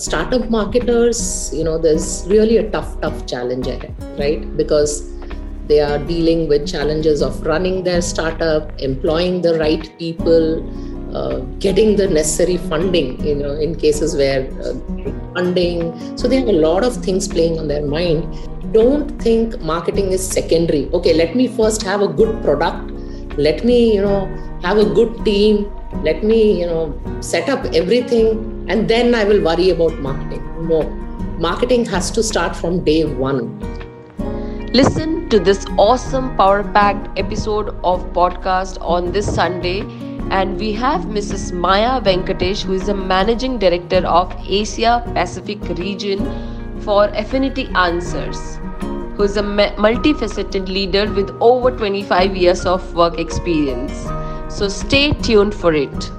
startup marketers, you know, there's really a tough, tough challenge ahead, right? Because they are dealing with challenges of running their startup, employing the right people, uh, getting the necessary funding, you know, in cases where uh, funding. So they have a lot of things playing on their mind. Don't think marketing is secondary. Okay, let me first have a good product. Let me, you know, have a good team. Let me, you know, set up everything and then I will worry about marketing. No, marketing has to start from day one. Listen to this awesome power packed episode of podcast on this Sunday and we have Mrs. Maya Venkatesh, who is the managing director of Asia Pacific region for Affinity Answers, who is a multifaceted leader with over 25 years of work experience. So stay tuned for it.